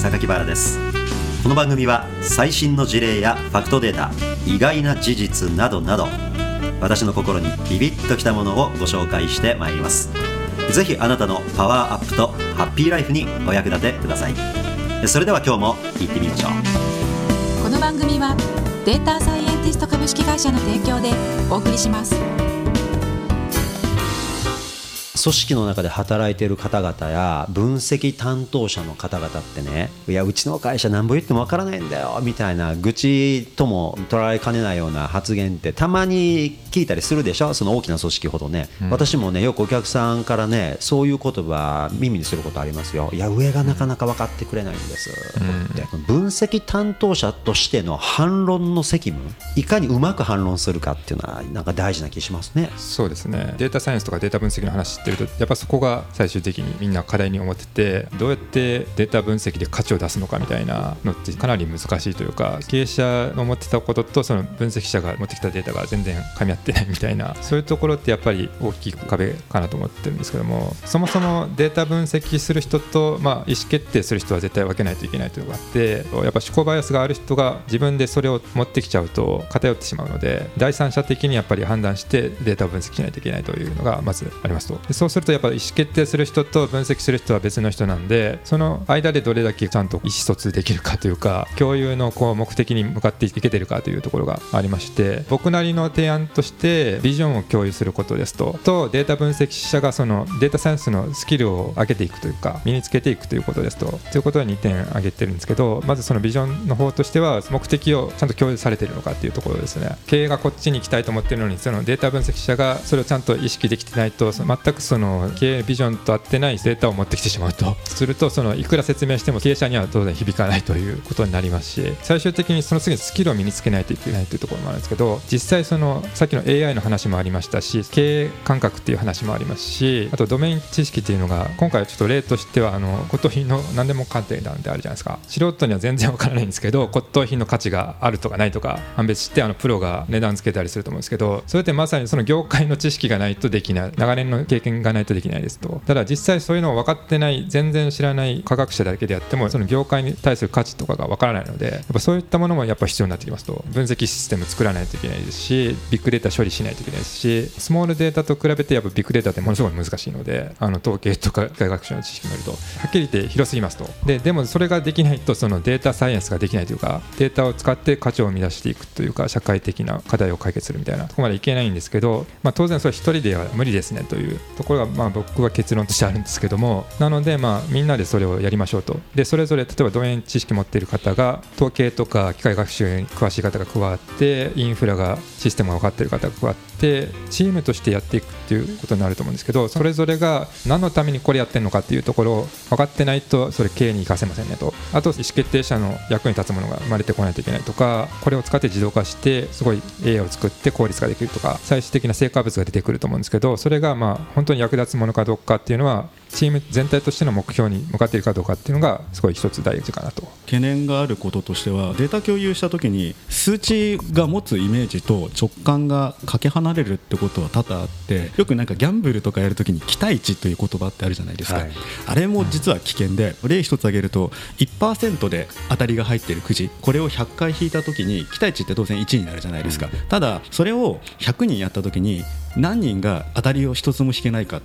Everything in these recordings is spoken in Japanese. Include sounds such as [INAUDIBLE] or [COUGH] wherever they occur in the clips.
榊原です。この番組は最新の事例やファクトデータ意外な事実などなど私の心にビビッときたものをご紹介してまいります。ぜひあなたのパワーアップとハッピーライフにお役立てください。それでは今日も行ってみましょう。この番組はデータサイエンティスト株式会社の提供でお送りします。組織の中で働いている方々や分析担当者の方々ってねいやうちの会社何ぼ言ってもわからないんだよみたいな愚痴とも捉えかねないような発言ってたまに聞いたりするでしょ？その大きな組織ほどね、うん、私もねよくお客さんからねそういう言葉耳にすることありますよ。いや上がなかなか分かってくれないんです、うん、分析担当者としての反論の責務いかにうまく反論するかっていうのはなんか大事な気しますね。そうですね。データサイエンスとかデータ分析の話ってってるとやっぱそこが最終的にみんな課題に思っててどうやってデータ分析で価値を出すのかみたいなのってかなり難しいというか経営者の思ってたこととその分析者が持ってきたデータが全然噛み合ってないみたいなそういうところってやっぱり大きい壁かなと思ってるんですけどもそもそもデータ分析する人と、まあ、意思決定する人は絶対分けないといけないというのがあってやっぱ思考バイアスがある人が自分でそれを持ってきちゃうと偏ってしまうので第三者的にやっぱり判断してデータ分析しないといけないというのがまずありますと。そうするとやっぱ意思決定する人と分析する人は別の人なんでその間でどれだけちゃんと意思疎通できるかというか共有のこう目的に向かっていけてるかというところがありまして僕なりの提案としてビジョンを共有することですととデータ分析者がそのデータサイエンスのスキルを上げていくというか身につけていくということですとということは2点挙げてるんですけどまずそのビジョンの方としては目的をちゃんと共有されてるのかっていうところですね。経営がこっちに行きたいと思ってるのにそのデータ分析者がそれをちゃんと意識できてないと全くその経営ビジョンと合ってないデータを持ってきてしまうと。するとそのいくら説明しても経営者には当然響かないということになりますし最終的にその次にスキルを身につけないといけないというところもあるんですけど実際そのさっきの AI の話もありましたし経営感覚っていう話もありますしあとドメイン知識っていうのが今回ちょっと例としてはあの骨董品の何でも鑑定なんてあるじゃないですか。素人には全然わからないんですけど骨董品の価値があるとかないとか判別してあのプロが値段つけたりすると思うんですけどそれってまさにその業界の知識がないとできない。長年の経験がないとできないですと。ただ実際そういうのを分かってない全然知らない科学者だけでやってもその業界に対する価値とかが分からないのでやっぱそういったものもやっぱ必要になってきますと。分析システム作らないといけないですしビッグデータ処理しないといけないですしスモールデータと比べてやっぱビッグデータってものすごい難しいのであの統計とか科学者の知識によると。はっきり言って広すぎますと。ででもそれができないとそのデータサイエンスができないというかデータを使って価値を生み出していくというか社会的な課題を解決するみたいなとこまでいけないんですけど、まあ、当然それ一人では無理ですねというところこれがまあ僕は結論としてあるんですけどもなので、まあ、みんなでそれをやりましょうと。でそれぞれ例えば動員知識持っている方が統計とか機械学習に詳しい方が加わってインフラがシステムが分かっている方が加わってチームとしてやっていくっていうことになると思うんですけどそれぞれが何のためにこれやってるのかっていうところを分かってないとそれ経営に生かせませんねと。あと意思決定者の役に立つものが生まれてこないといけないとかこれを使って自動化してすごい AI を作って効率化できるとか最終的な成果物が出てくると思うんですけどそれがまあ本当に役立つものかどうかっていうのはチーム全体としての目標に向かっているかどうかっていうのがすごい一つ大事かなと。懸念があることとしてはデータ共有したときに数値が持つイメージと直感がかけ離れるってことは多々あってよくなんかギャンブルとかやるときに期待値という言葉ってあるじゃないですか、はい、あれも実は危険で例一つ挙げると1%で当たりが入っているくじこれを100回引いたときに期待値って当然1になるじゃないですか、ただそれを100人やったときに何人が当たりを1つも引けないか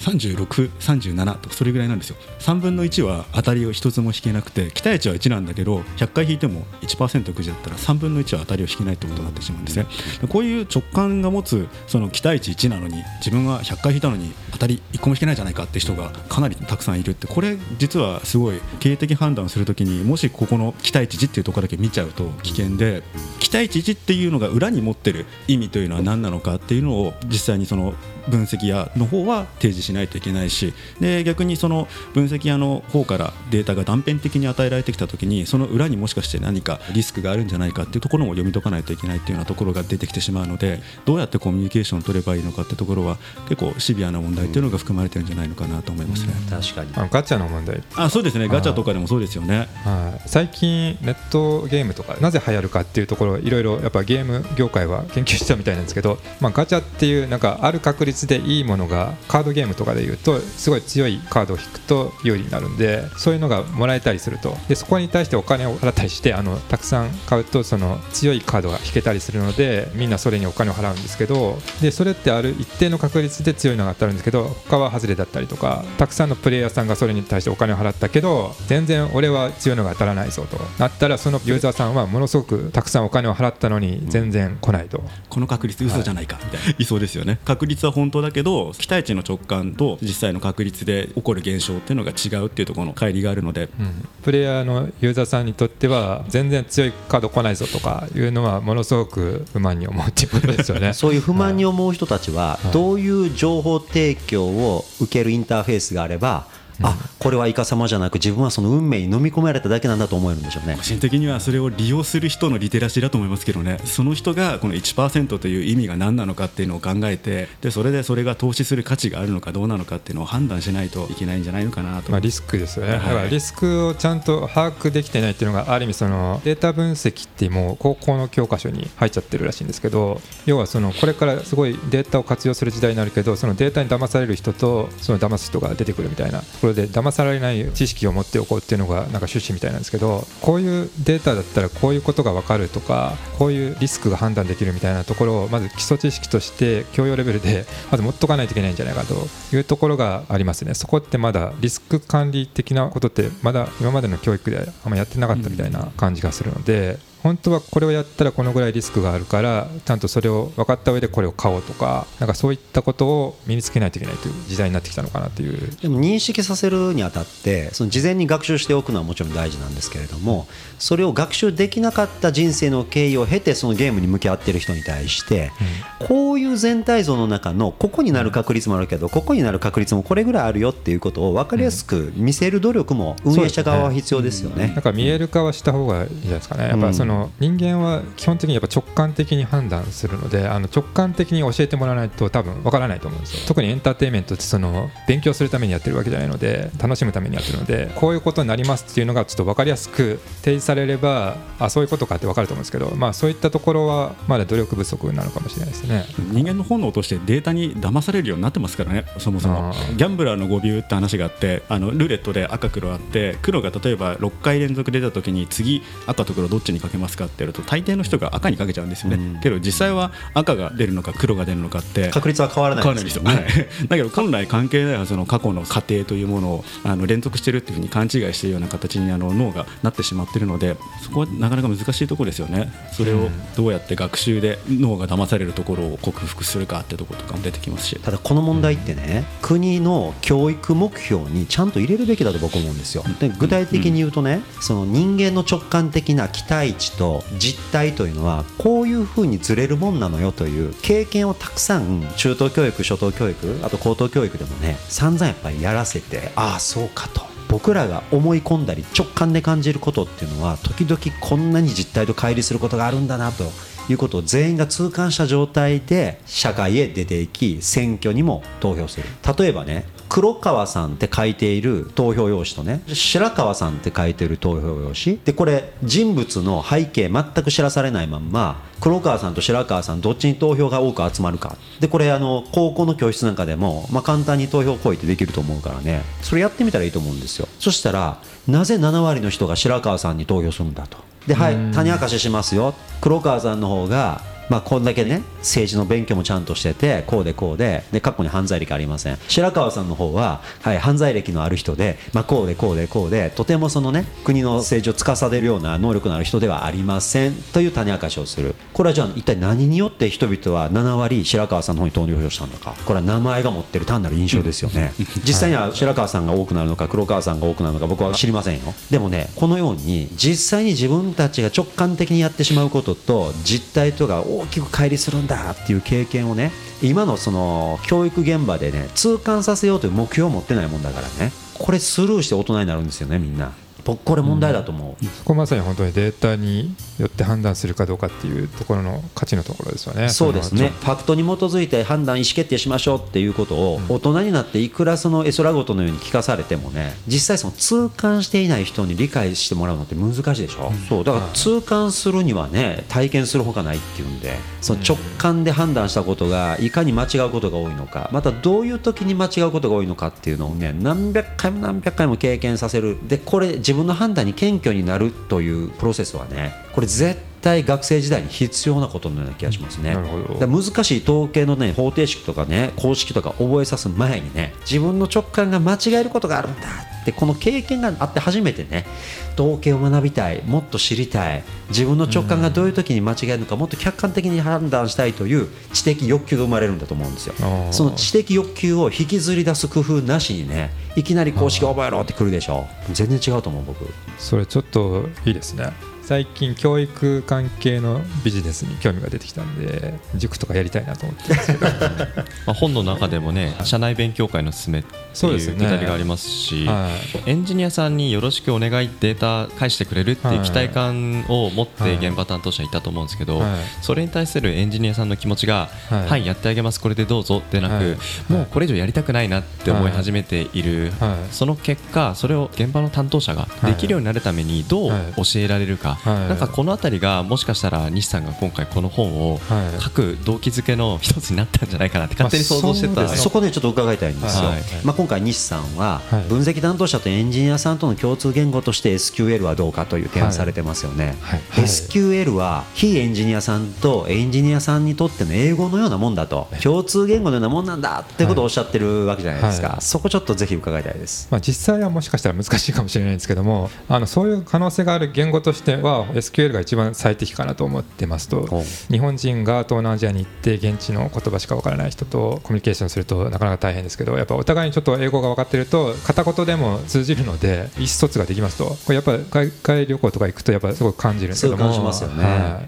36、37とかそれぐらいなんですよ。3分の1は当たりを1つも引けなくて期待値は1なんだけど100回引いても1%くじだったら3分の1は当たりを引けないってことになってしまうんですね。こういう直感が持つその期待値1なのに自分は100回引いたのに当たり1個も引けないじゃないかって人がかなりたくさんいるってこれ実はすごい経営的判断するときにもしここの期待値1っていうところだけ見ちゃうと危険で期待値1っていうのが裏に持ってる意味というのは何なのかっていうのを実際にその分析屋の方は提示しないといけないしで逆にその分析屋の方からデータが断片的に与えられてきたときにその裏にもしかして何かリスクがあるんじゃないかっていうところも読み解かないといけないっていうようなところが出てきてしまうのでどうやってコミュニケーションを取ればいいのかってところは結構シビアな問題っていうのが含まれてるんじゃないのかなと思いますね。確かに。あガチャの問題。あそうですね。ガチャとかでもそうですよね。はい、最近ネットゲームとかなぜ流行るかっていうところをいろいろやっぱゲーム業界は研究したみたいなんですけど、まあ、ガチャっていうなんかある確率でいいものがカードゲームとかでいうとすごい強いカードを引くと有利になるんでそういうのがもらえたりすると。でそこに対してお金を払ったりしてあのたくさん買うとその強いカードが引けたりするのでみんなそれにお金を払うんですけど。でそれってある一定の確率で強いのが当たるんですけど他は外れだったりとかたくさんのプレイヤーさんがそれに対してお金を払ったけど全然俺は強いのが当たらないぞとなったらそのユーザーさんはものすごくたくさんお金を払ったのに全然来ないと、この確率嘘じゃないかみたいな、い、そうですよね。確率は本当だけど期待値の直感と実際の確率で起こる現象っていうのが違うっていうところの乖離があるので、うん。プレイヤーのユーザーさんにとっては全然強いカード来ないぞとかいうのはものすごく不満に思うっていうことですよね。[LAUGHS] そういう不満に思う人たちはどういう情報提供を受けるインターフェースがあればあこれはイカ様じゃなく自分はその運命に飲み込まれただけなんだと思えるんでしょうね。個人的にはそれを利用する人のリテラシーだと思いますけどね。その人がこの1%という意味が何なのかっていうのを考えてでそれでそれが投資する価値があるのかどうなのかっていうのを判断しないといけないんじゃないのかなと、まあ、リスクですよね、はい。だからリスクをちゃんと把握できてないっていうのがある意味そのデータ分析ってもう高校の教科書に入っちゃってるらしいんですけど要はそのこれからすごいデータを活用する時代になるけどそのデータに騙される人とその騙す人が出てくるみたいな。ところで騙されない知識を持っておこうっていうのがなんか趣旨みたいなんですけどこういうデータだったらこういうことが分かるとかこういうリスクが判断できるみたいなところをまず基礎知識として教養レベルで [LAUGHS] まず持っとかないといけないんじゃないかというところがありますね。そこってまだリスク管理的なことってまだ今までの教育であんまやってなかったみたいな感じがするので、本当はこれをやったらこのぐらいリスクがあるからちゃんとそれを分かった上でこれを買おうとかなんかそういったことを身につけないといけないという時代になってきたのかなという。でも認識させるにあたってその事前に学習しておくのはもちろん大事なんですけれどもそれを学習できなかった人生の経緯を経てそのゲームに向き合っている人に対してこういう全体像の中のここになる確率もあるけどここになる確率もこれぐらいあるよっていうことを分かりやすく見せる努力も運営者側は必要ですよね。なん。か見える化はした方がいいんじゃないですかね、やっぱその人間は基本的にやっぱ直感的に判断するので、あの直感的に教えてもらわないと、多分わからないと思うんですよ、特にエンターテインメントってその勉強するためにやってるわけじゃないので、楽しむためにやってるので、こういうことになりますっていうのがちょっと分かりやすく提示されれば、あそういうことかって分かると思うんですけど、まあ、そういったところはまだ努力不足なのかもしれないですね。人間の本能としてデータに騙されるようになってますからねそもそも。ギャンブラーの誤謬って話があってあのルーレットで赤黒あって黒が例えば6回連続出た時に次赤と黒どっちにかけますかってやると大抵の人が赤にかけちゃうんですよね、けど実際は赤が出るのか黒が出るのかって確率は変わらない変わらないですよ、はい、[LAUGHS] だけど本来関係ないはずの過去の過程というものをあの連続してるっていうふうに勘違いしているような形にあの脳がなってしまっているのでそこはなかなか難しいところですよね。それをどうやって学習で脳が騙されるところを克服するかってところとかも出てきますし。ただこの問題ってね、国の教育目標にちゃんと入れるべきだと僕思うんですよ。で具体的に言うとね、その人間の直感的な期待値と実態というのはこういうふうにずれるもんなのよという経験をたくさん中等教育、初等教育、あと高等教育でもね散々やっぱりやらせてああそうかと。僕らが思い込んだり直感で感じることっていうのは時々こんなに実態と乖離することがあるんだなということを全員が痛感した状態で社会へ出ていき選挙にも投票する例えばね黒川さんって書いている投票用紙とね白川さんって書いている投票用紙。でこれ人物の背景全く知らされないまんま黒川さんと白川さんどっちに投票が多く集まるか。でこれあの高校の教室なんかでも、まあ、簡単に投票行為ってできると思うからね。それやってみたらいいと思うんですよ。そしたらなぜ7割の人が白川さんに投票するんだと。ではい種明かししますよ。黒川さんの方がまあ、こんだけね政治の勉強もちゃんとしててこうでこうでで過去に犯罪歴ありません。白川さんの方は、はい、犯罪歴のある人で、まあ、こうでこうでこうでとてもそのね国の政治を司るような能力のある人ではありませんという種明かしをする。これはじゃあ一体何によって人々は7割白川さんの方に投票したのか。これは名前が持ってる単なる印象ですよね。実際には白川さんが多くなるのか黒川さんが多くなるのか僕は知りませんよ。でもねこのように実際に自分たちが直感的にやってしまうことと実態とが大きく乖離するんだっていう経験をね今のその教育現場でね痛感させようという目標を持ってないもんだからね。これスルーして大人になるんですよねみんな。これ問題だと思う、そこまさに本当にデータによって判断するかどうかっていうところの価値のところですよね。そうですね。そファクトに基づいて判断意思決定しましょうっていうことを大人になっていくらその絵空事のように聞かされてもね実際その痛感していない人に理解してもらうのって難しいでしょ、そう。だから痛感するにはね体験するほかないっていうんでその直感で判断したことがいかに間違うことが多いのかまたどういう時に間違うことが多いのかっていうのをね何百回も何百回も経験させる。でこれ自分分の判断に謙虚になるというプロセスはねこれ絶対学生時代に必要なことのような気がしますね。なるほど。難しい統計の、ね、方程式とかね公式とか覚えさす前にね自分の直感が間違えることがあるんだってこの経験があって初めてね統計を学びたいもっと知りたい自分の直感がどういう時に間違えるのかもっと客観的に判断したいという知的欲求が生まれるんだと思うんですよ。その知的欲求を引きずり出す工夫なしにねいきなり公式覚えろってくるでしょ。全然違うと思う僕。それちょっといいですね最近教育関係のビジネスに興味が出てきたんで塾とかやりたいなと思ってますけど、[LAUGHS] まあ、本の中でもね社内勉強会の勧めっていうそうですね。くだりがありますしはい。エンジニアさんによろしくお願いデータ返してくれるっていう期待感を持ってはい。現場担当者いたと思うんですけど、はい。それに対するエンジニアさんの気持ちが、ははいい、やってあげます、これでどうぞでなく、はい。もうこれ以上やりたくないなって思い始めている、はい。その結果、それを現場の担当者ができるようになるためにどうはい。教えられるか、はい。なんかこのあたりがもしかしたら西さんが今回この本をはい。書く動機づけの一つになったんじゃないかなって勝手に想像してた、まあそうですそこでちょっと伺いたいんですよ、はい。まあ、今回、西さんははい。分析担当者とエンジニアさんとの共通言語として SQL はどうかという提案されてますよね、はい。SQL は非エンジニアさんとエンジニアさんにとっての英語のようなもんだと。共通言語のようなもんなんだってことをおっしゃってるわけじゃないですか、はい。そこちょっとぜひ伺いたいです。まあ、実際はもしかしたら難しいかもしれないんですけどもあのそういう可能性がある言語としては SQL が一番最適かなと思ってますと日本人が東南アジアに行って現地の言葉しかわからない人とコミュニケーションするとなかなか大変ですけどやっぱお互いにちょっと英語が分かってると片言でも通じるので意思疎通ができますと。これやっぱ海外旅行とか行くとやっぱすごく感じるんですけども。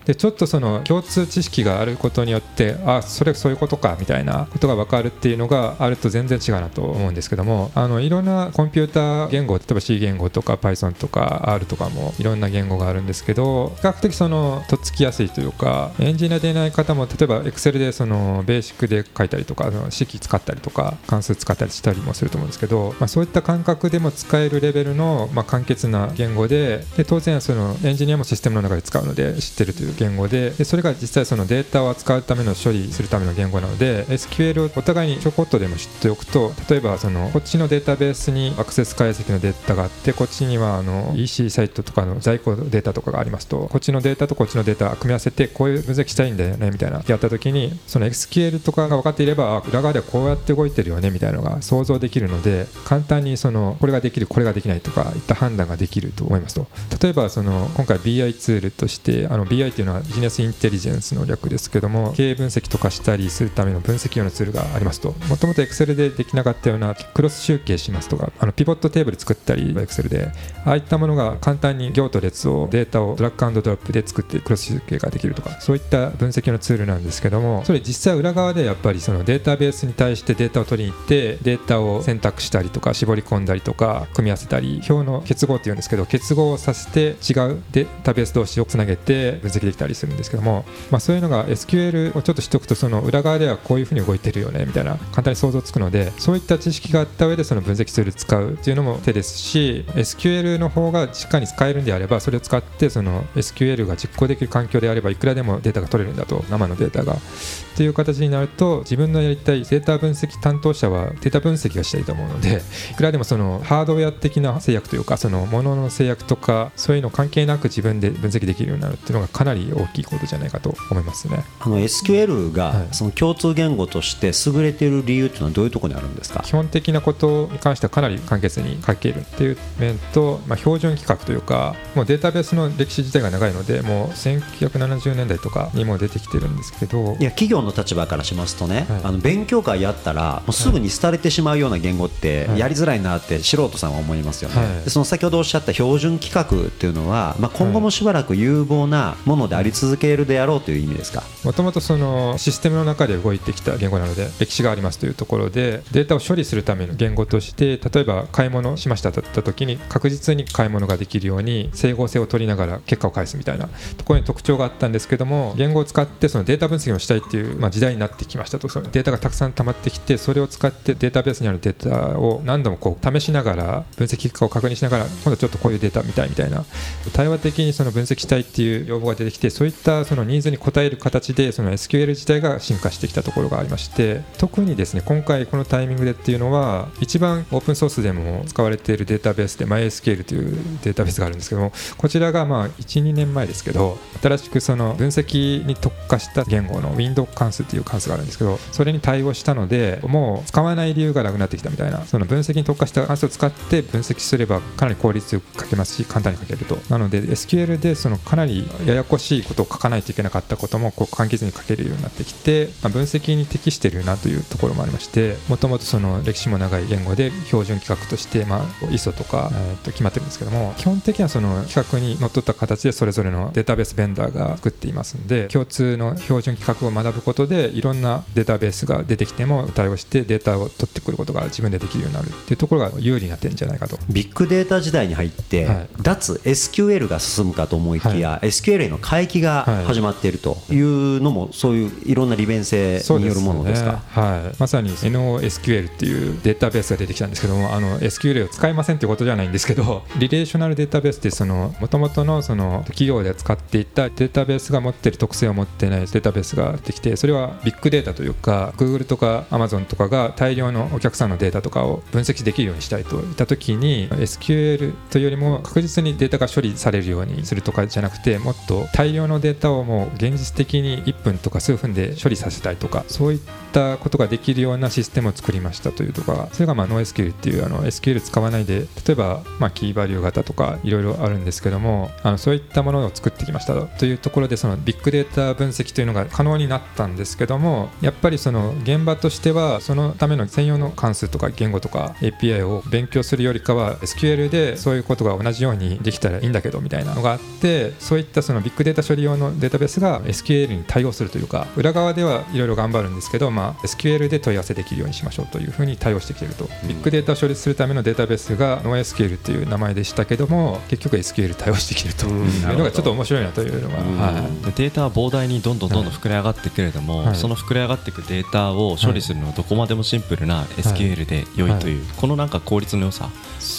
でちょっとその共通知識があることによってあそれそういうことかみたいなことが分かるっていうのがあると全然違うなと思うんですけどもあのいろんなコンピューター言語例えば C 言語とか Python とか R とかもいろんな言語があるんですけど比較的そのとっつきやすいというかエンジニアでない方も例えば Excel でそのベーシックで書いたりとかあの式使ったりとか関数使ったりしたりもすると思うんですけど、まあ、そういった感覚でも使えるレベルの、まあ、簡潔な言語でで当然そのエンジニアもシステムの中で使うので知ってるという言語ででそれが実際そのデータを扱うための処理するための言語なので SQL をお互いにちょこっとでも知っておくと例えばそのこっちのデータベースにアクセス解析のデータがあってこっちにはあの EC サイトとかの在庫データとかがありますとこっちのデータとこっちのデータ組み合わせてこういう分析したいんだよねみたいな。やった時にその SQL とかが分かっていれば裏側ではこうやって動いてるよねみたいなのが想像できるので簡単にそのこれができるこれができないとかいった判断ができると思いますと。例えばその今回 BI ツールとしてあの BI っていうのはビジネスインテリジェンスの略ですけども経営分析とかしたりするための分析用のツールがありますと。もともと Excel でできなかったようなクロス集計しますとかあのピボットテーブル作ったり Excel で。ああいったものが簡単に行と列をデータタをドラッグアンドドロップで作ってクロス集計ができるとかそういった分析のツールなんですけどもそれ実際裏側でやっぱりそのデータベースに対してデータを取りに行ってデータを選択したりとか絞り込んだりとか組み合わせたり表の結合っていうんですけど結合をさせて違うデータベース同士をつなげて分析できたりするんですけども、まあ、そういうのが SQL をちょっと知っておくとその裏側ではこういうふうに動いてるよねみたいな簡単に想像つくのでそういった知識があった上でその分析ツール使うっていうのも手ですし SQL の方がしっかり使えるんであればそれを使ってその SQL が実行できる環境であればいくらでもデータが取れるんだと生のデータが。っていう形になると自分のやりたいデータ分析担当者はデータ分析がしたいと思うのでいくらでもそのハードウェア的な制約というかそのものの制約とかそういうの関係なく自分で分析できるようになるっていうのがかなり大きいことじゃないかと思いますね。あの SQL はい。がその共通言語として優れている理由っていうのはどういうところにあるんですか？基本的なことに関してはかなり簡潔に書けるっていう面と、まあ、標準規格というかもうデータベースの歴史自体が長いのでもう1970年代とかにも出てきてるんですけど。いや企業の立場からしますとね、はい。あの勉強会やったらもうすぐに廃れてしまうような言語ってはい。やりづらいなって素人さんは思いますよね、はい。でその先ほどおっしゃった標準規格っていうのは、まあ、今後もしばらく有望なものであり続けるであろうという意味ですか、もともとそのシステムの中で動いてきた言語なので歴史がありますというところでデータを処理するための言語として例えば買い物しましたとった時に確実に買い物ができるように整合性を取りながら結果を返すみたいなところに特徴があったんですけども言語を使ってそのデータ分析をしたいっていう、まあ、時代になってきましたと。そのデータがたくさん溜まってきてそれを使ってデータベースにあるデータを何度もこう試しながら分析結果を確認しながら今度はちょっとこういうデータ見たいみたいな。対話的にその分析したいっていう要望が出てきてそういったそのニーズに応える形でその SQL 自体が進化してきたところがありまして特にですね今回このタイミングでっていうのは一番オープンソースでも使われているデータベースで MySQL というデータベースがあるんですけどもこちらががまあ12年前ですけど新しくその分析に特化した言語の Window 関数っていう関数があるんですけどそれに対応したのでもう使わない理由がなくなってきたみたいなその分析に特化した関数を使って分析すればかなり効率よく書けますし簡単に書けると。なので SQL でそのかなりややこしいことを書かないといけなかったこともこう簡潔に書けるようになってきて、まあ分析に適しているなというところもありましてもともとその歴史も長い言語で標準規格として、まあ、ISO とか、えーと決まってるんですけども基本的にはその規格にのっとった形でそれぞれのデータベースベンダーが作っていますので共通の標準規格を学ぶことでいろんなデータベースが出てきても対応してデータを取ってくることが自分でできるようになるっていうところが有利になってるんじゃないかと。ビッグデータ時代に入って、はい脱 SQL が進むかと思いきや、SQL への回帰がはい始まっているというのも、そういういろんな利便性によるものですか？はい、まさに NoSQL っていうデータベースが出てきたんですけどもあの SQL を使いませんっていうことじゃないんですけどリレーショナルデータベースってその元々のその企業で使っていたデータベースが持ってる特性を持ってないデータベースが出てきてそれはビッグデータというか Google とか Amazon とかが大量のお客さんのデータとかを分析できるようにしたいといった時に SQL というよりも確実にデータが処理されるようにするとかじゃなくてもっと大量のデータをもう現実的に1分とか数分で処理させたいとかそういったことができるようなシステムを作りましたというところがそれがまあ NoSQL っていうあの SQL 使わないで例えばまあキーバリュー型とかいろいろあるんですけどもあのそういったものを作ってきましたというところでそのビッグデータ分析というのが可能になったんですけどもやっぱりその現場としてはそのための専用の関数とか言語とか API を勉強するよりかは SQL でそういうことが同じようにできたらいいんだけどみたいなのがあってそういったそのビッグデータ処理用のデータベースが SQL に対応するというか裏側ではいろいろ頑張るんですけど、まあ、SQL で問い合わせできるようにしましょうというふうに対応してきていると、ビッグデータ処理するためのデータベースが NoSQL という名前でしたけども結局 SQL 対応してきると。いうのがちょっと面白いなというのが、はい。でデータは膨大にどんどんどんどん膨れ上がってくれども、はい。その膨れ上がっていくデータを処理するのはどこまでもシンプルな SQL で良いという、このなんか効率の良さ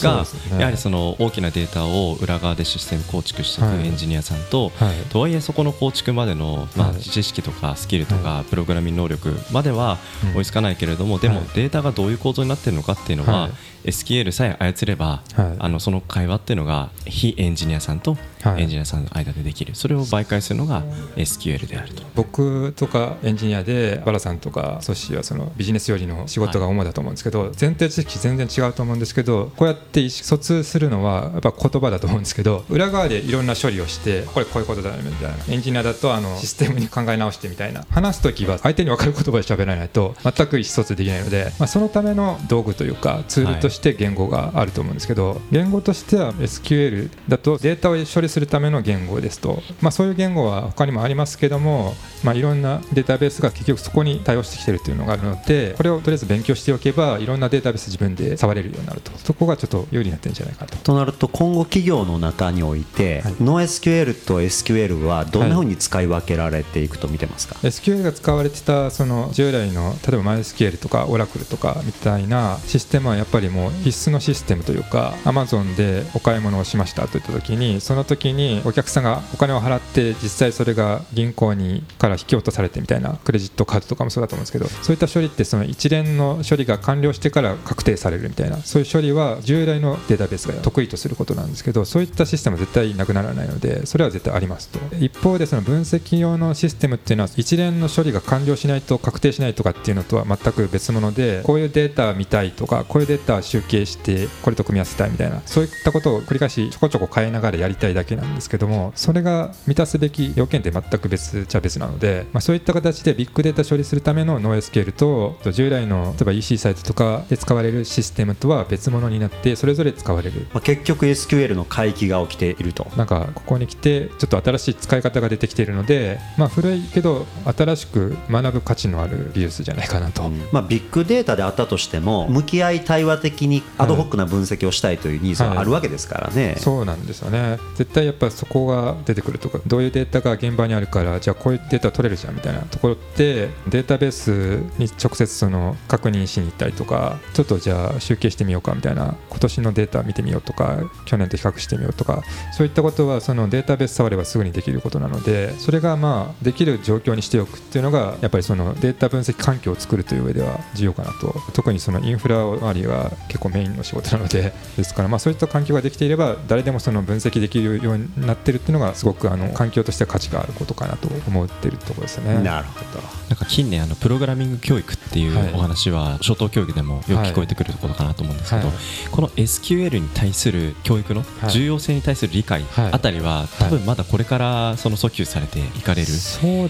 が、やはりその大きなデータを裏側でシステム構築していはい。くエンジニアさんと、はい。とはいえそこの構築までの、まあ、はい。知識とかスキルとかプログラミング能力まではうん。追いつかないけれども、でもはい。データがどういう構造になっているのかっていうのは、はい。SQL さえ操れば、はい。あのその会話っていうのが非エンジニアさんとはいエンジニアさんの間でできる、それを媒介するのが SQL であると。僕とかエンジニアでバラさんとかソッシーはそのビジネスよりの仕事が主だと思うんですけど、前提知識全然違うと思うんですけどこうやって意思疎通するのはやっぱ言葉だと思うんですけど裏側でいろんな処理をしてこれこういうことだよみたいな。エンジニアだとあのシステムに考え直してみたいな。話す時は相手に分かる言葉で喋らないと全く意思疎通できないので、まあ、そのための道具というかツールとして言語があると思うんですけど、言語としては SQL だとデータを処理するための言語ですと、まあ、そういう言語は他にもありますけども、まあ、いろんなデータベースが結局そこに対応してきてるっていうのがあるのでこれをとりあえず勉強しておけばいろんなデータベース自分で触れるようになると。そこがちょっと有利になってるんじゃないかと。となると今後企業の中において、はい。NoSQL と SQL はどんなふうに使い分けられていくと見てますか、SQL が使われてたその従来の例えば MySQL とか Oracle とかみたいなシステムはやっぱりもう必須のシステムというか Amazon でお買い物をしましたといった時にその時時にお客さんがお金を払って実際それが銀行にから引き落とされてみたいなクレジットカードとかもそうだと思うんですけどそういった処理ってその一連の処理が完了してから確定されるみたいなそういう処理は従来のデータベースが得意とすることなんですけどそういったシステムは絶対なくならないのでそれは絶対ありますと。一方でその分析用のシステムっていうのは一連の処理が完了しないと確定しないとかっていうのとは全く別物でこういうデータ見たいとかこういうデータ集計してこれと組み合わせたいみたいなそういったことを繰り返しちょこちょこ変えながらやりたいだけなんですけどもそれが満たすべき要件って全く別じゃ別なので、まあ、そういった形でビッグデータ処理するための NoSQL と従来の例えば EC サイトとかで使われるシステムとは別物になってそれぞれ使われる。まあ、結局 SQL の回帰が起きていると。なんかここに来てちょっと新しい使い方が出てきているので、まあ、古いけど新しく学ぶ価値のある技術じゃないかなと、まあ、ビッグデータであったとしても向き合い対話的にアドホックな分析をしたいというニーズはあるわけですからね、そうなんですよね。絶対やっぱそこが出てくるとかどういうデータが現場にあるからじゃあこういうデータ取れるじゃんみたいなところってデータベースに直接その確認しに行ったりとかちょっとじゃあ集計してみようかみたいな今年のデータ見てみようとか去年と比較してみようとかそういったことはそのデータベース触ればすぐにできることなのでそれがまあできる状況にしておくっていうのがやっぱりそのデータ分析環境を作るという上では重要かなと。特にそのインフラ周りは結構メインの仕事なのでですからまあそういった環境ができていれば誰でもその分析できるようになってるっていうのがすごくあの環境として価値があることかなと思ってるところですね。なるほど。なんか近年あのプログラミング教育っていうはい。お話は初等教育でもよく聞こえてくることかなと思うんですけど、はい。この SQL に対する教育のはい。重要性に対する理解はい。あたりは多分まだこれからその訴求されていかれる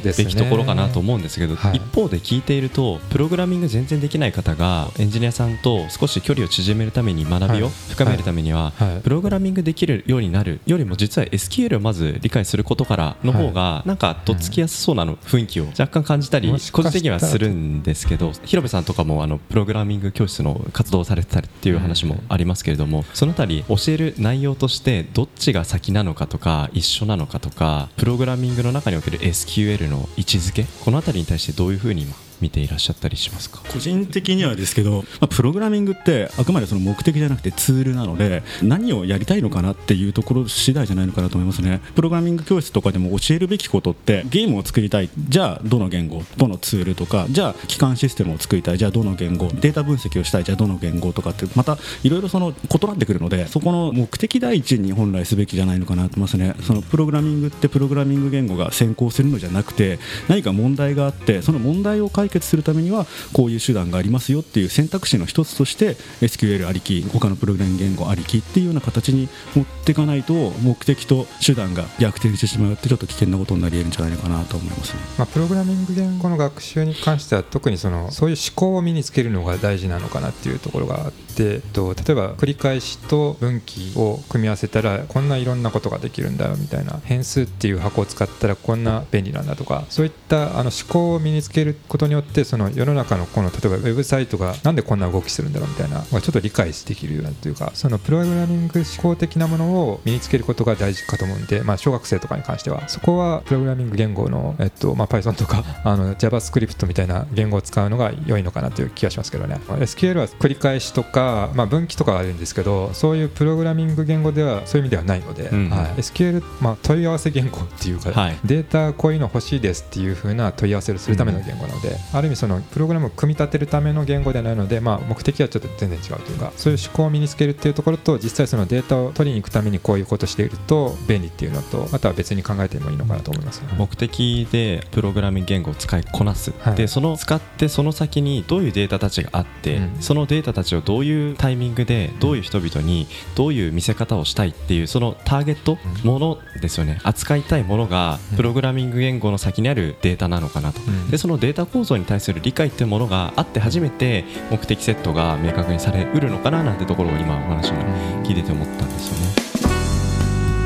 べきところかなと思うんですけど、はい。一方で聞いているとプログラミング全然できない方がエンジニアさんと少し距離を縮めるために学びをはい。深めるためには、はい。プログラミングできるようになるよりも実は SQL をまず理解することからの方がなんかとっつきやすそうなの雰囲気を。若干感じたり個人的にはするんですけど広部さんとかもあのプログラミング教室の活動をされてたりっていう話もありますけれどもそのあたり教える内容としてどっちが先なのかとか一緒なのかとかプログラミングの中における SQL の位置づけこのあたりに対してどういうふうに今見ていらっしゃったりしますか？個人的にはですけど、まあ、プログラミングってあくまでその目的じゃなくてツールなので何をやりたいのかなっていうところ次第じゃないのかなと思いますね。プログラミング教室とかでも教えるべきことってゲームを作りたい。じゃあどの言語？どのツールとか？じゃあ基幹システムを作りたい。じゃあどの言語？データ分析をしたい。じゃあどの言語とかってまたいろいろその異なってくるのでそこの目的第一に本来すべきじゃないのかなと思いますね。そのプログラミングってプログラミング言語が先行するのじゃなくて何か問題があってその問題を解解決するためにはこういう手段がありますよっていう選択肢の一つとして SQL ありき他のプログラミング言語ありきっていうような形に持っていかないと目的と手段が逆転してしまうってちょっと危険なことになり得るんじゃないのかなと思いますね。まあ、プログラミング言語の学習に関しては特にそのそういう思考を身につけるのが大事なのかなっていうところがあってえっと例えば繰り返しと分岐を組み合わせたらこんないろんなことができるんだよみたいな変数っていう箱を使ったらこんな便利なんだとかそういったあの思考を身につけることによってその世の中のこの例えばウェブサイトがなんでこんな動きするんだろうみたいなのがちょっと理解できるようなというかそのプログラミング思考的なものを身につけることが大事かと思うんで、まあ、小学生とかに関しては。そこはプログラミング言語の、えっとまあ、Python とか [LAUGHS] あの JavaScript みたいな言語を使うのが良いのかなという気がしますけどね。SQL は繰り返しとか、まあ、分岐とかはあるんですけどそういうプログラミング言語ではそういう意味ではないので、うんはい、SQL、まあ、問い合わせ言語っていうか、はい。データこういうの欲しいですっていう風な問い合わせをするための言語なので、ある意味そのプログラムを組み立てるための言語ではないので、まあ、目的はちょっと全然違うというかそういう思考を身につけるっていうところと実際そのデータを取りに行くためにこういうことをしていると便利っていうのとあとは別に考えてもいいのかなと思います、ね目的でプログラミング言語を使いこなす、はい。でその使ってその先にどういうデータたちがあって、うん。そのデータたちをどういうタイミングでどういう人々にどういう見せ方をしたいっていうそのターゲットものですよね。扱いたいものがうんプログラミング言語の先にあるデータなのかなと、うん。でそのデータ構造に対する理解っていうものがあって初めて目的セットが明確にされうるのかななんてところを今お話に聞いてて思ったんですよね。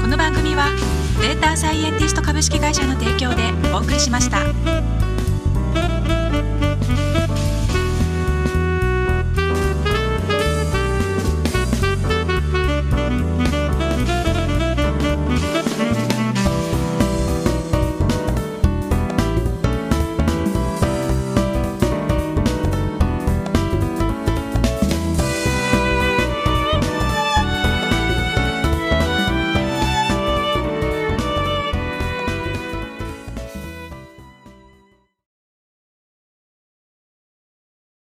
この番組はデータサイエンティスト株式会社の提供でお送りしました。